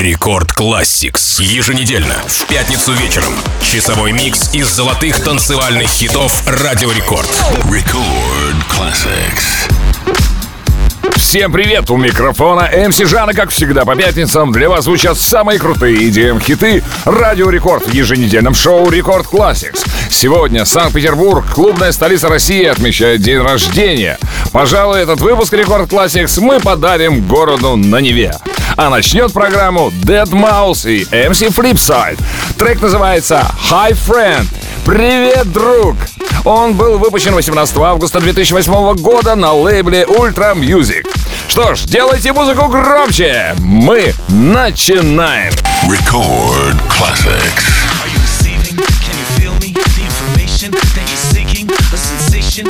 Record Classix. Еженедельно, в пятницу вечером. Часовой микс из золотых танцевальных хитов Радио Рекорд. Record Classix. Всем привет! У микрофона MC Жан, как всегда, по пятницам для вас звучат самые крутые EDM-хиты Радио Рекорд в еженедельном шоу Record Classix. Сегодня Санкт-Петербург, клубная столица России, отмечает день рождения. Пожалуй, этот выпуск Record Classix мы подарим городу на Неве. А начнет программу Dead Mouse и MC Flipside. Трек называется Hi Friend. Привет, друг! Он был выпущен 18 августа 2008 года на лейбле Ultra Music. Что ж, делайте музыку громче! Мы начинаем! Record Classics. Are you receiving? Can you feel me? The information that you're seeking, a sensation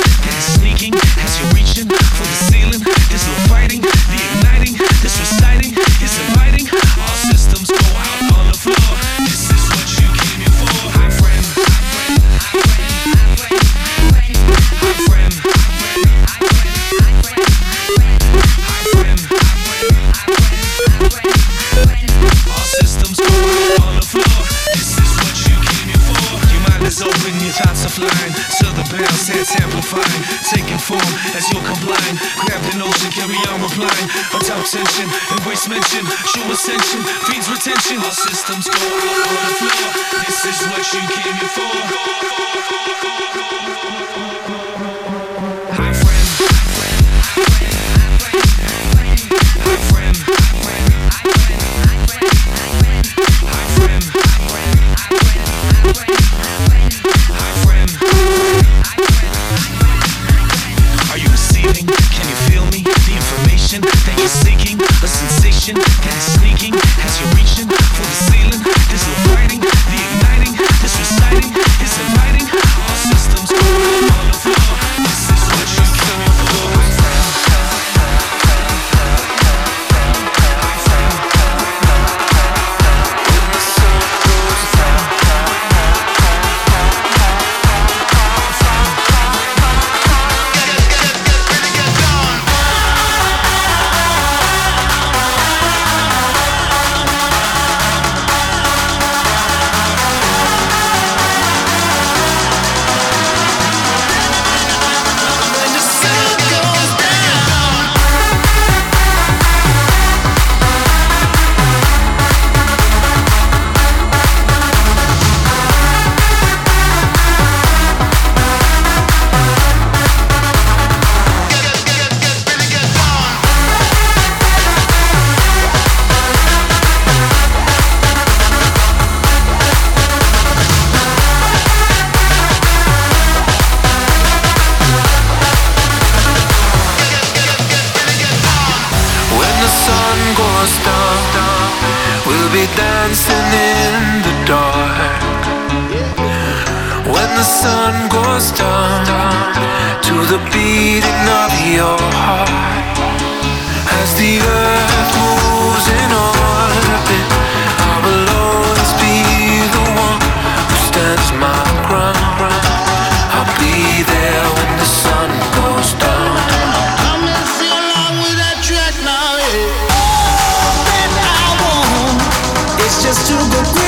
that's amplifying, taking form as you're complying. Grab the notion, carry on replying. Atop tension, embrace mention, show ascension, feeds retention. All systems go out on the floor. This is what you came here for. Just to go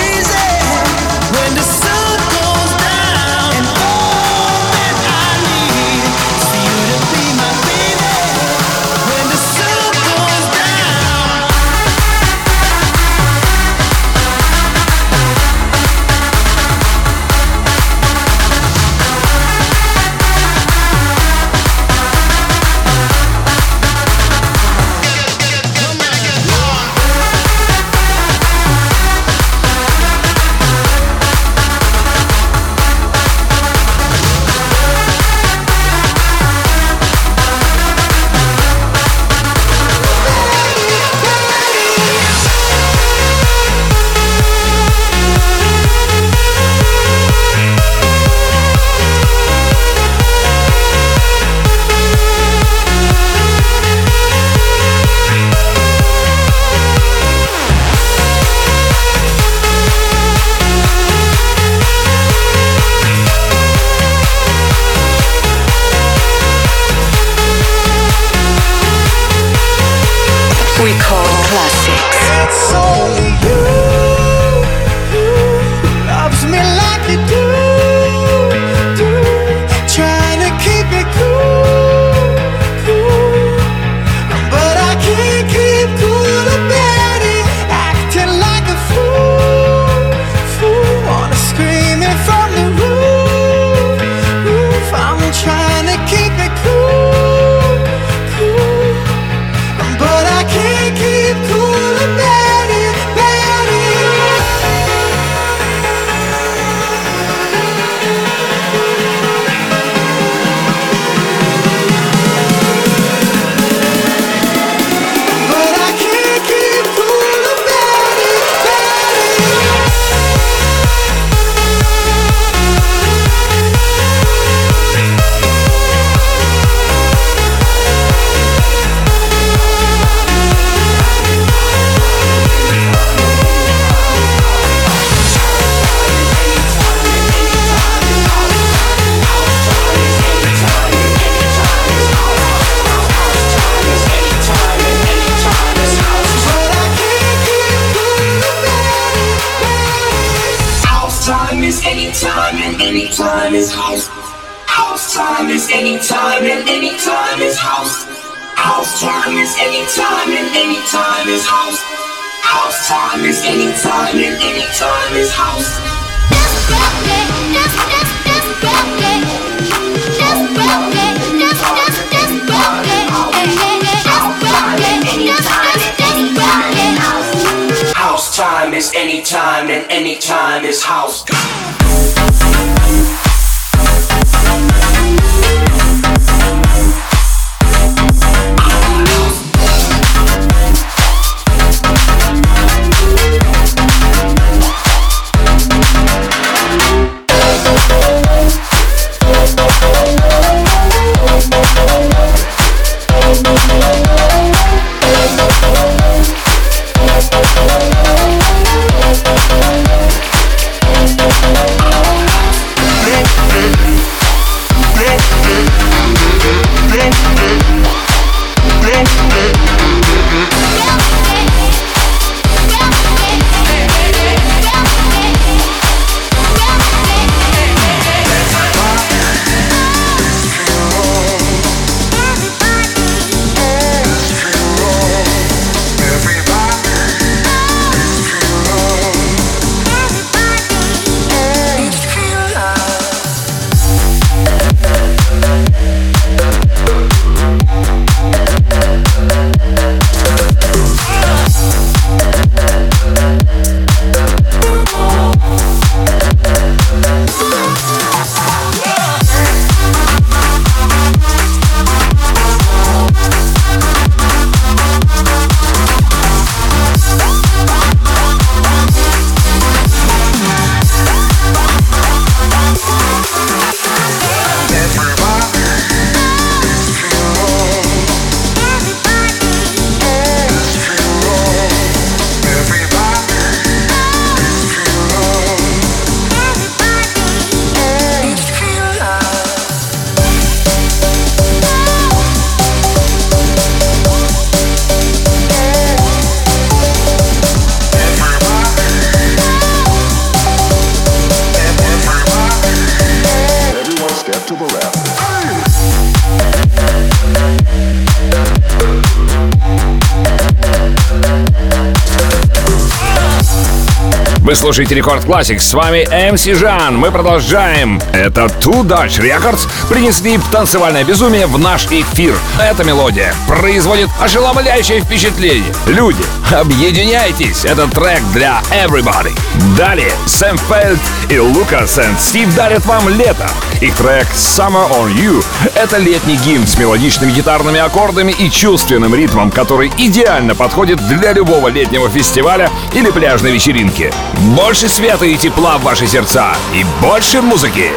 слушаете Рекорд Classics, с вами MC Жан. Мы продолжаем. Это Two Dutch Records принесли танцевальное безумие в наш эфир. Эта мелодия производит ошеломляющее впечатление. Люди, объединяйтесь. Это трек для Everybody. Далее Сэм Фельд и Лукас и Стив дарят вам лето. Их трек Summer on You — это летний гимн с мелодичными гитарными аккордами и чувственным ритмом, который идеально подходит для любого летнего фестиваля или пляжной вечеринки. Больше света и тепла в ваши сердца и больше музыки.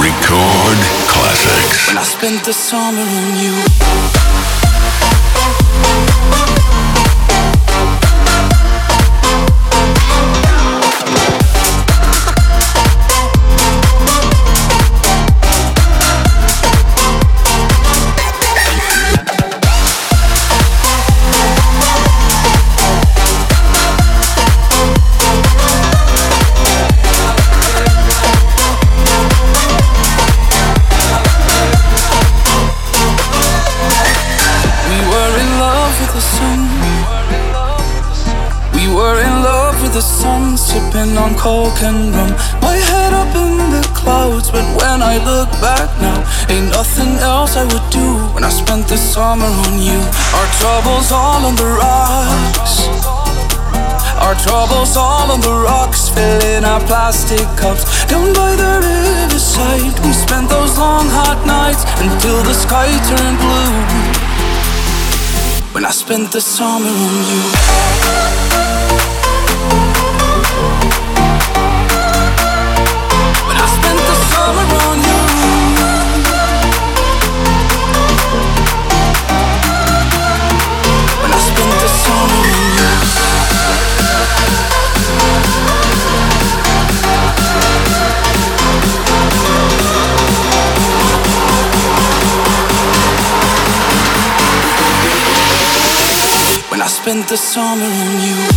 Record classics. And rum. My head up in the clouds, but when I look back now, ain't nothing else I would do when I spent the summer on you. Our troubles all on the rocks. Our troubles all on the rocks, filling our plastic cups. Down by the riverside, we spent those long hot nights until the sky turned blue. When I spent the summer on you. Spent the summer on you.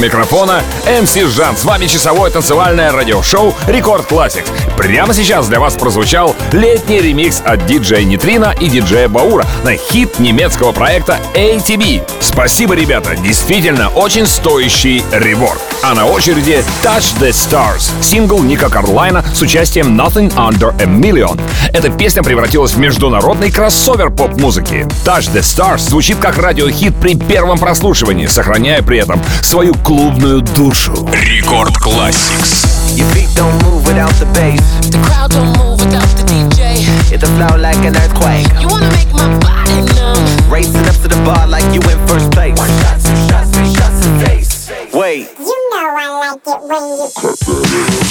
Микрофона MC Жан. С вами часовое танцевальное радиошоу Record Classix. Прямо сейчас для вас прозвучал летний ремикс от диджея Нейтрино и диджея Баура на хит немецкого проекта ATB. Спасибо, ребята, действительно очень стоящий реворд. А на очереди Touch the Stars, сингл Ника Карлайна с участием Nothing Under a Million. Эта песня превратилась в международный кроссовер поп-музыки. Touch the Stars звучит как радиохит при первом прослушивании, сохраняя при этом свою клубную душу. Record Classix. Your feet don't move without the bass. The crowd don't move without the DJ. Hit the flow like an earthquake. You wanna make my body numb. Racing up to the bar like you in first place. One shot, two shots, three shots to face. Wait, You know I like it when you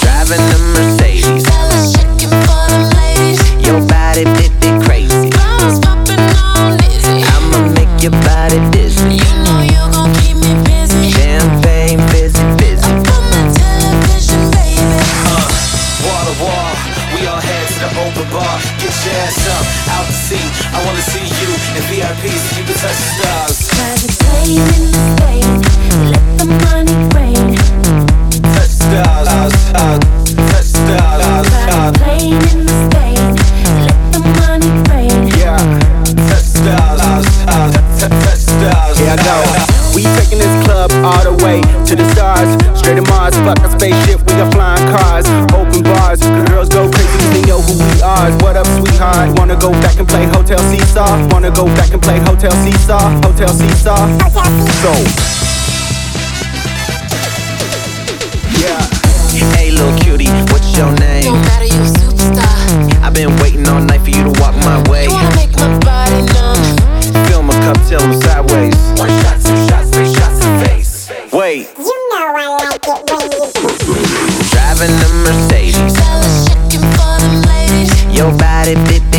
driving a Mercedes. Fellas checking for them ladies. Your body bit bit crazy. Bottles popping on dizzy. I'ma make your body to the stars. Straight to Mars, fuck a spaceship. We got flying cars, who we are. What up, sweetheart? Wanna go back and play Hotel Seesaw? Wanna go back and play Hotel Seesaw? Hotel Seesaw? So. Yeah. Hey, little cutie, what's your name? Don't matter, you a superstar. I've been waiting all night for you to walk my way. You wanna make my body numb. Fill my cup till I'm sideways. One shot, two shots, three shots to face. Wait, You know I like it when you driving a Mercedes it, bit.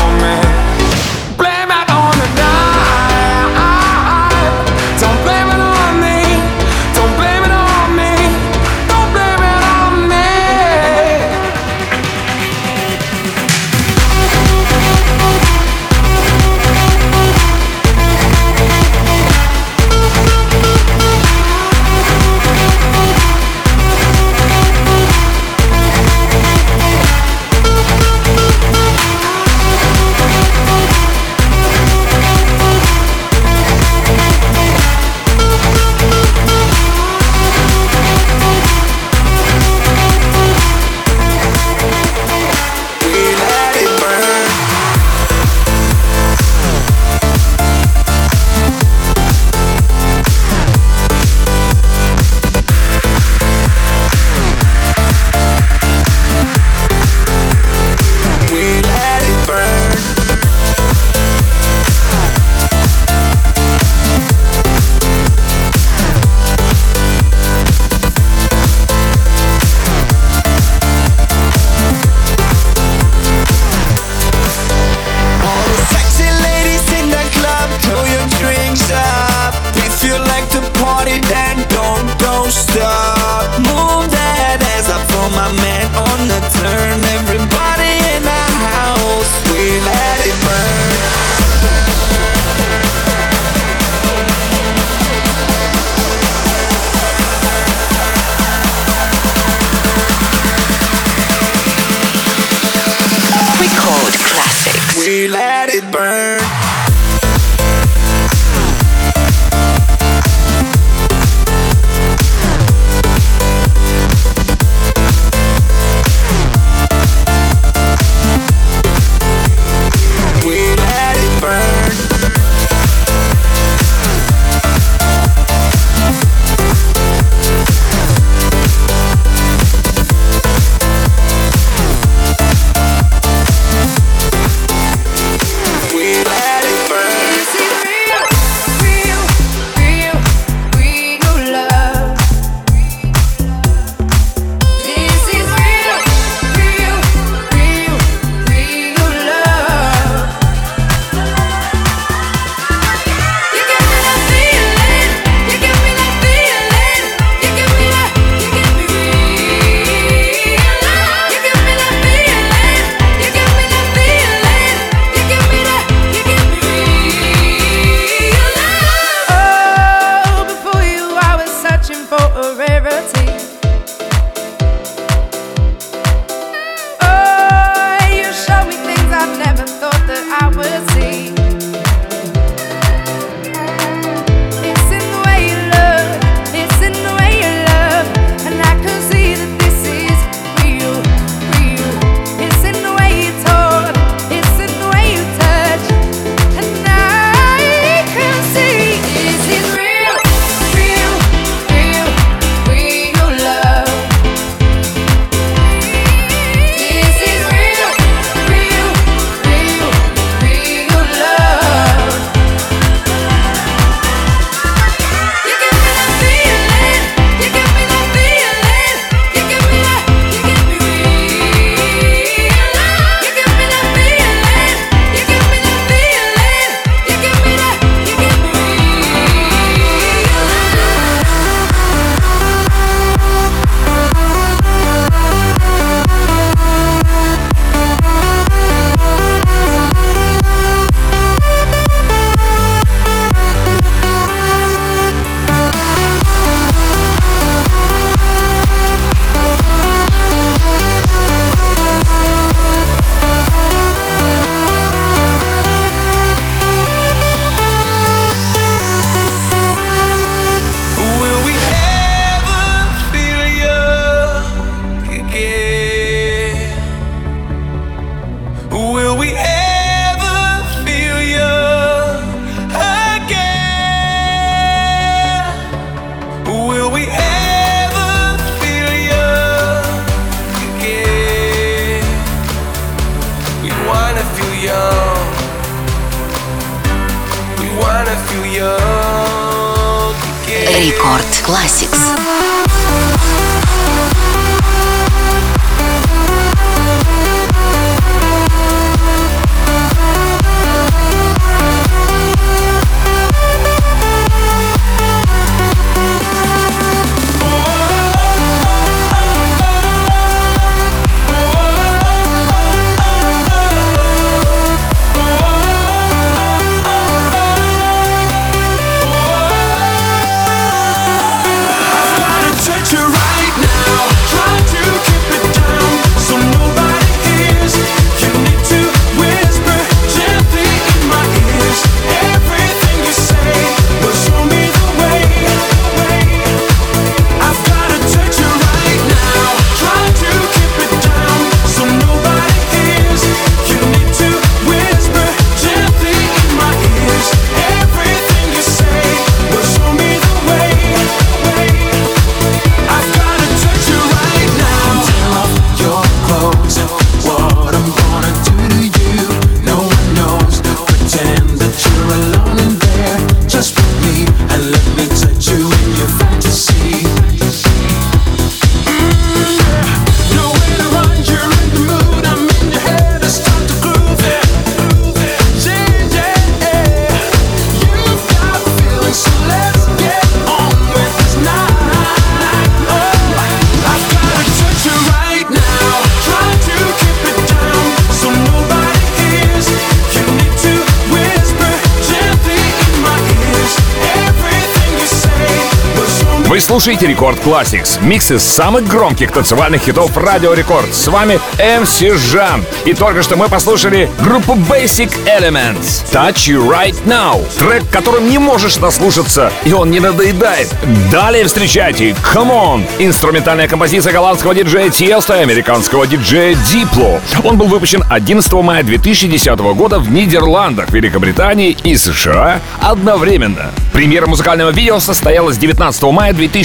слушаете Record Classix, микс из самых громких танцевальных хитов Радио Рекорд. С вами MC Жан. И только что мы послушали группу Basic Element Touch You Right Now. Трек, которым не можешь наслушаться, и он не надоедает. Далее встречайте C'mon. Инструментальная композиция голландского диджея Tiesto и американского диджея Diplo. Он был выпущен 11 мая 2010 года в Нидерландах, Великобритании и США одновременно. Премьера музыкального видео состоялась 19 мая 2010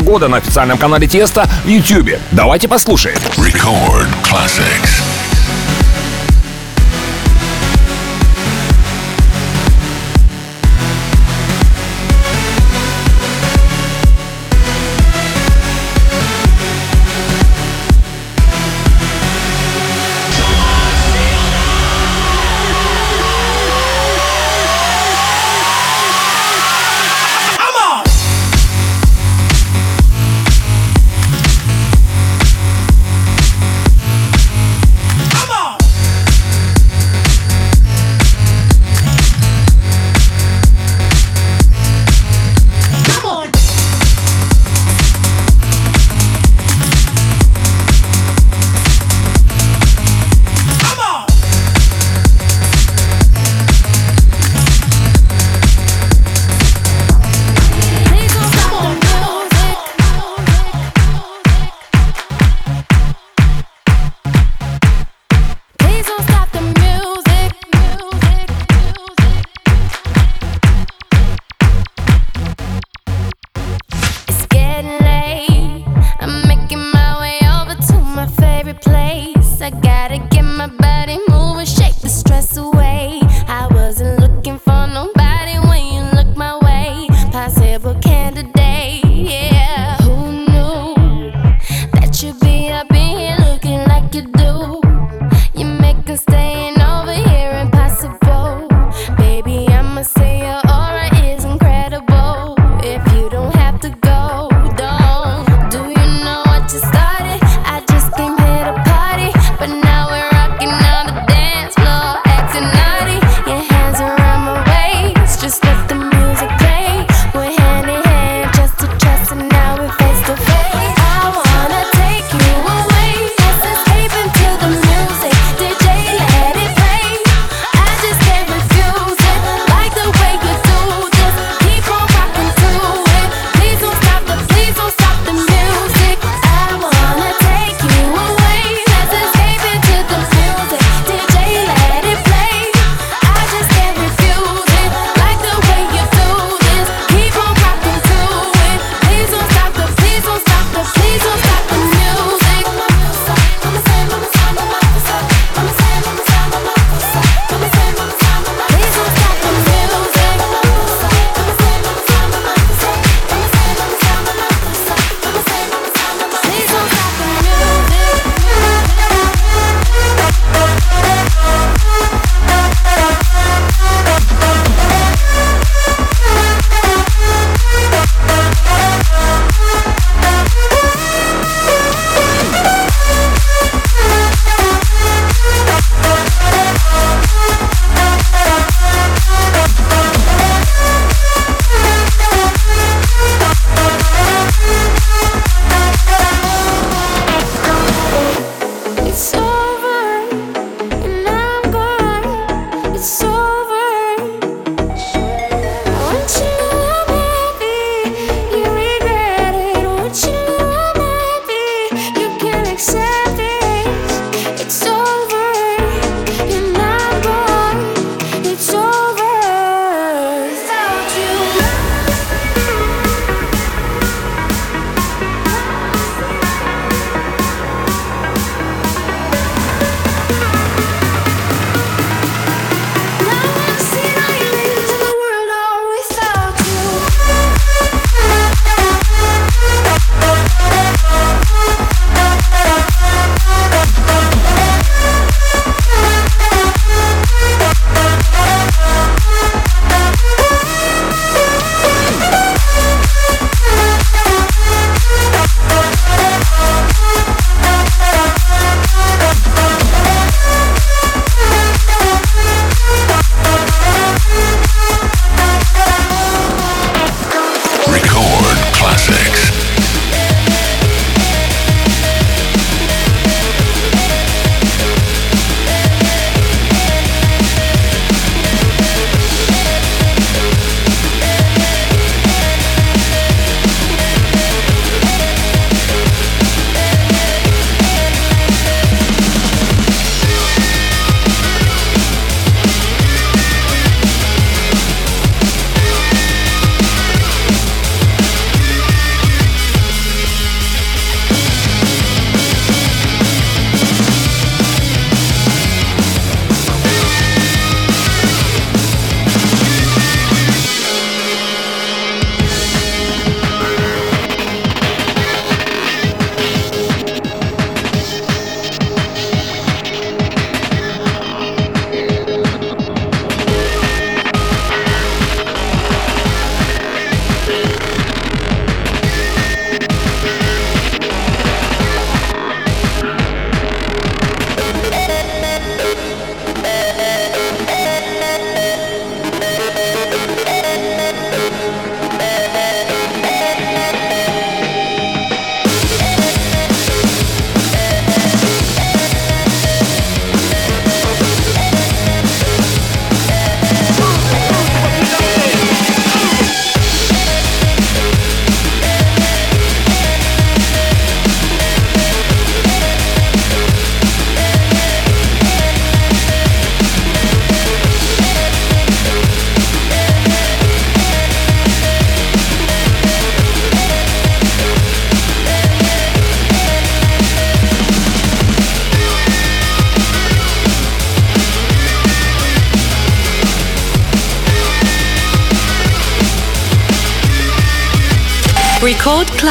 года на официальном канале Теста в YouTube. Давайте послушаем. Record classics.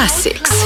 Classics.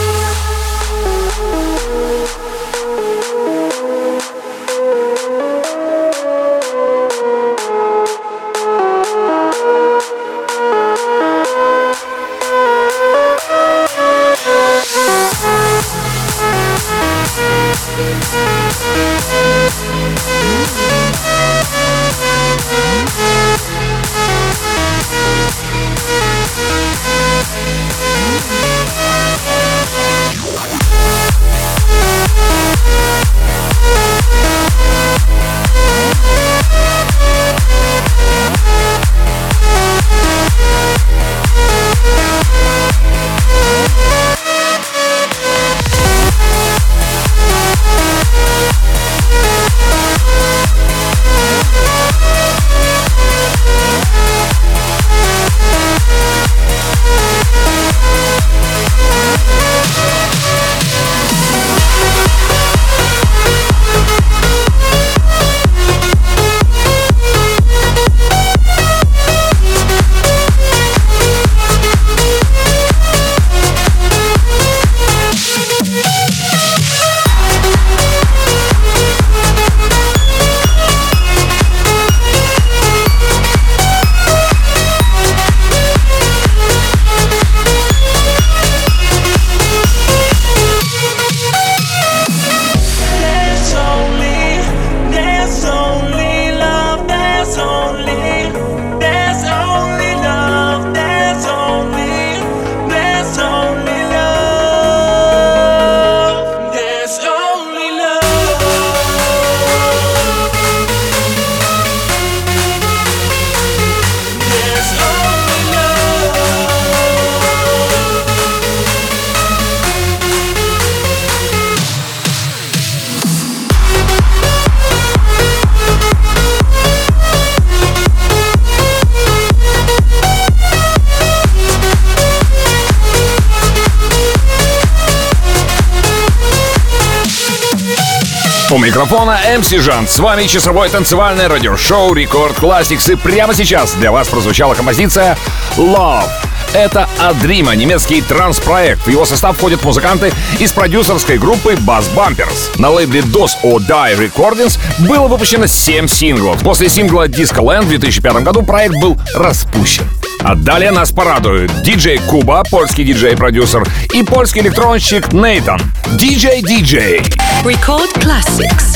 МС Жан. С вами часовое танцевальное радиошоу Рекорд Classics. И прямо сейчас для вас прозвучала композиция Love. Это Адрима, немецкий транс-проект. В его состав входят музыканты из продюсерской группы Bass Bumpers. На лейбле DOS O Die Recordings было выпущено 7 синглов. После сингла Disco Land в 2005 году проект был распущен. А далее нас порадуют диджей Куба, польский диджей-продюсер, и польский электронщик Нейтан. DJ DJ. Record Classics.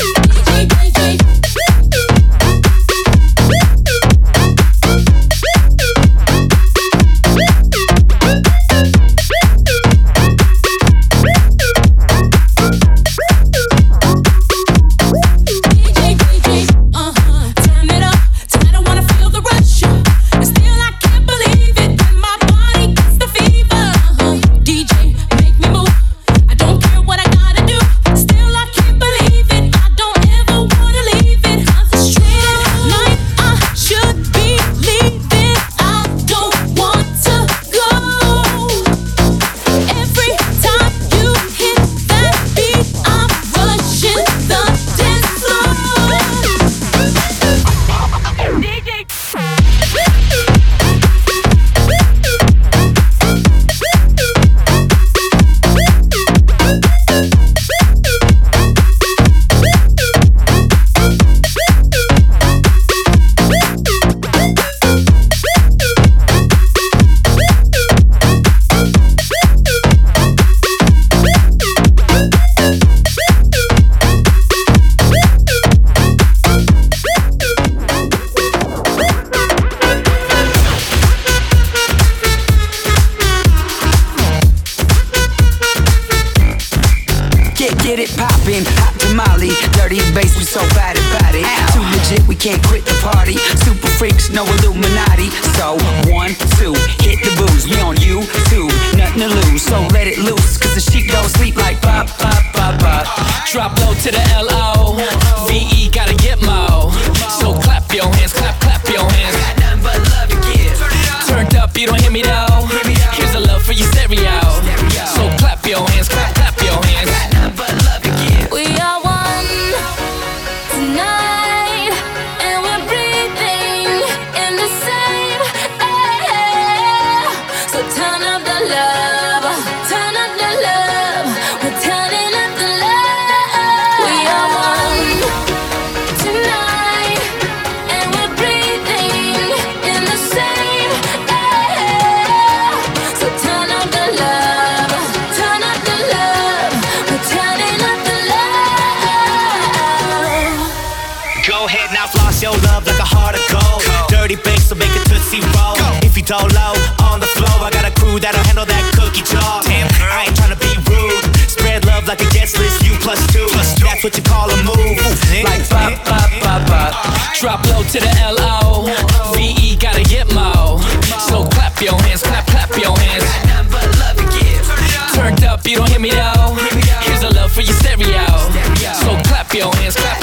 dolo on the floor, I got a crew that'll handle that cookie jar. Damn, I ain't tryna be rude. Spread love like a guest list, you plus two. Plus two. That's what you call a move. Like pop, pop, pop, pop. Drop low to the L-O. V-E gotta get mo. So clap your hands, clap, clap your hands. Turned up, you don't hear me though. Here's a love for your stereo. So clap your hands, clap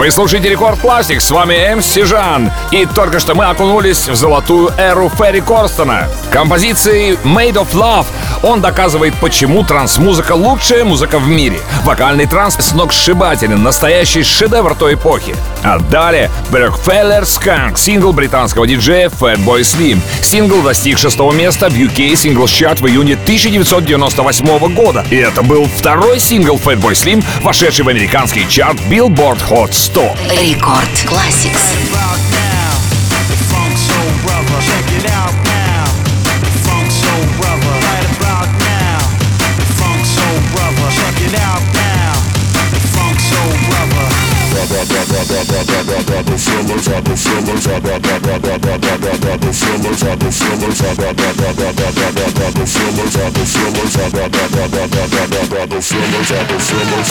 Вы слушаете Record Classix, с вами MC Жан. И только что мы окунулись в золотую эру Ферри Корстона. Композицией Made of Love он доказывает, почему транс-музыка лучшая музыка в мире. Вокальный транс сногсшибателен, настоящий шедевр той эпохи. А далее Rockafeller Skank, сингл британского диджея Fatboy Slim. Сингл достиг шестого места в UK Singles Chart в июне 1998 года. И это был второй сингл Fatboy Slim, вошедший в американский чарт Billboard Hot 100. Рекорд Classics. feelers, I go feelers,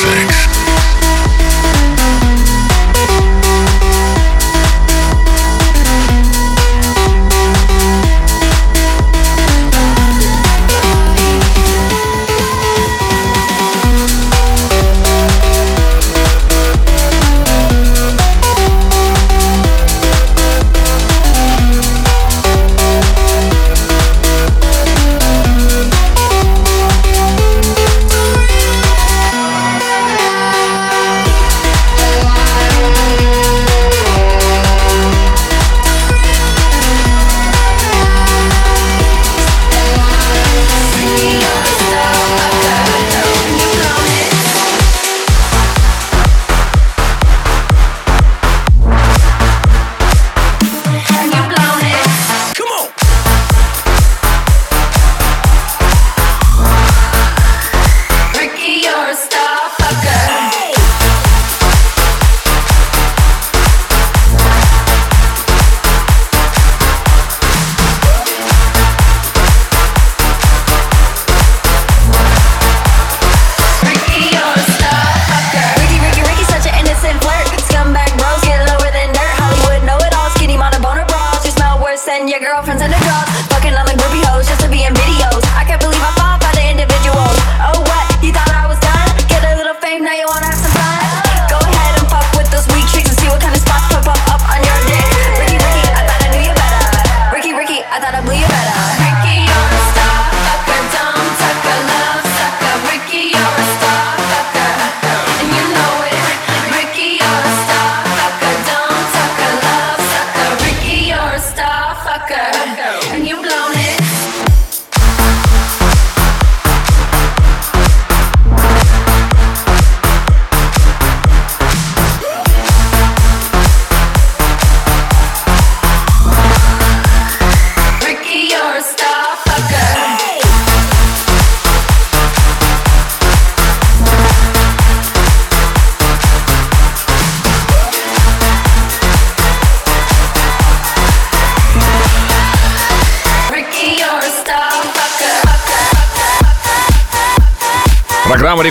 Sex.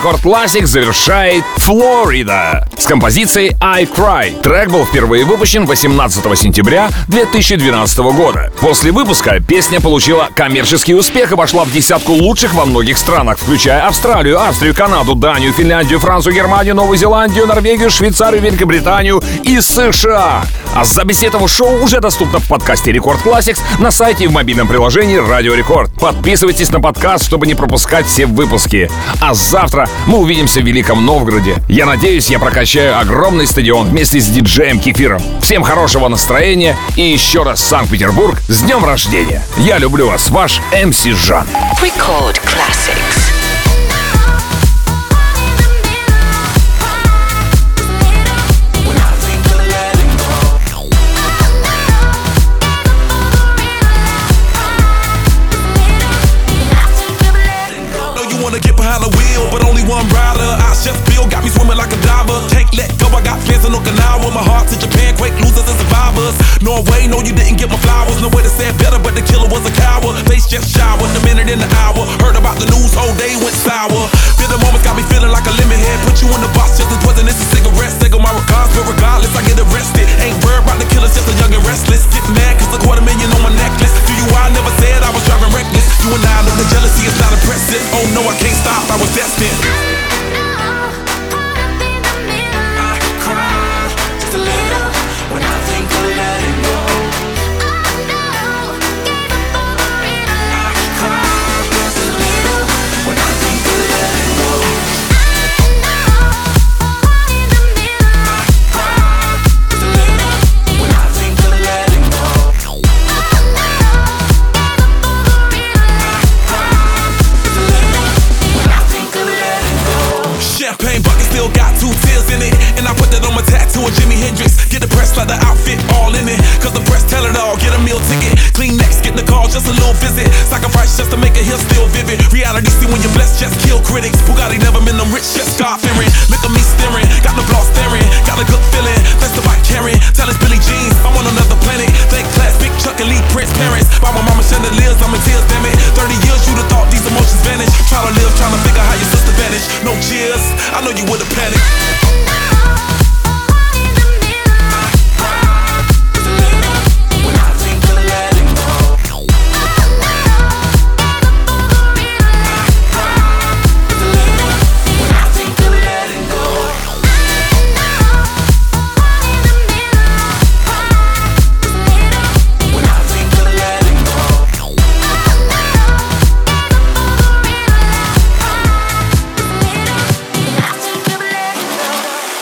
Record Classix завершает Flo Rida с композицией I Cry. Трек был впервые выпущен 18 сентября 2012 года. После выпуска песня получила коммерческий успех и вошла в десятку лучших во многих странах, включая Австралию, Австрию, Канаду, Данию, Финляндию, Францию, Германию, Новую Зеландию, Норвегию, Швейцарию, Великобританию и США. А запись этого шоу уже доступна в подкасте Record Classix на сайте и в мобильном приложении Радио Рекорд. Подписывайтесь на подкаст, чтобы не пропускать все выпуски. А завтра мы увидимся в Великом Новгороде. Я надеюсь, я прокачаю огромный стадион вместе с диджеем Кефиром. Всем хорошего настроения и еще раз Санкт-Петербург с днем рождения. Я люблю вас, ваш МС Жан. Record Classics. be swimming like a diver. Can't let go, I got fans in Okinawa. My heart to Japan, quake losers and survivors. Norway, no, you didn't get my flowers. No way to say it better, but the killer was a coward. Face just showered, a minute in the hour. Heard about the news, whole day went sour.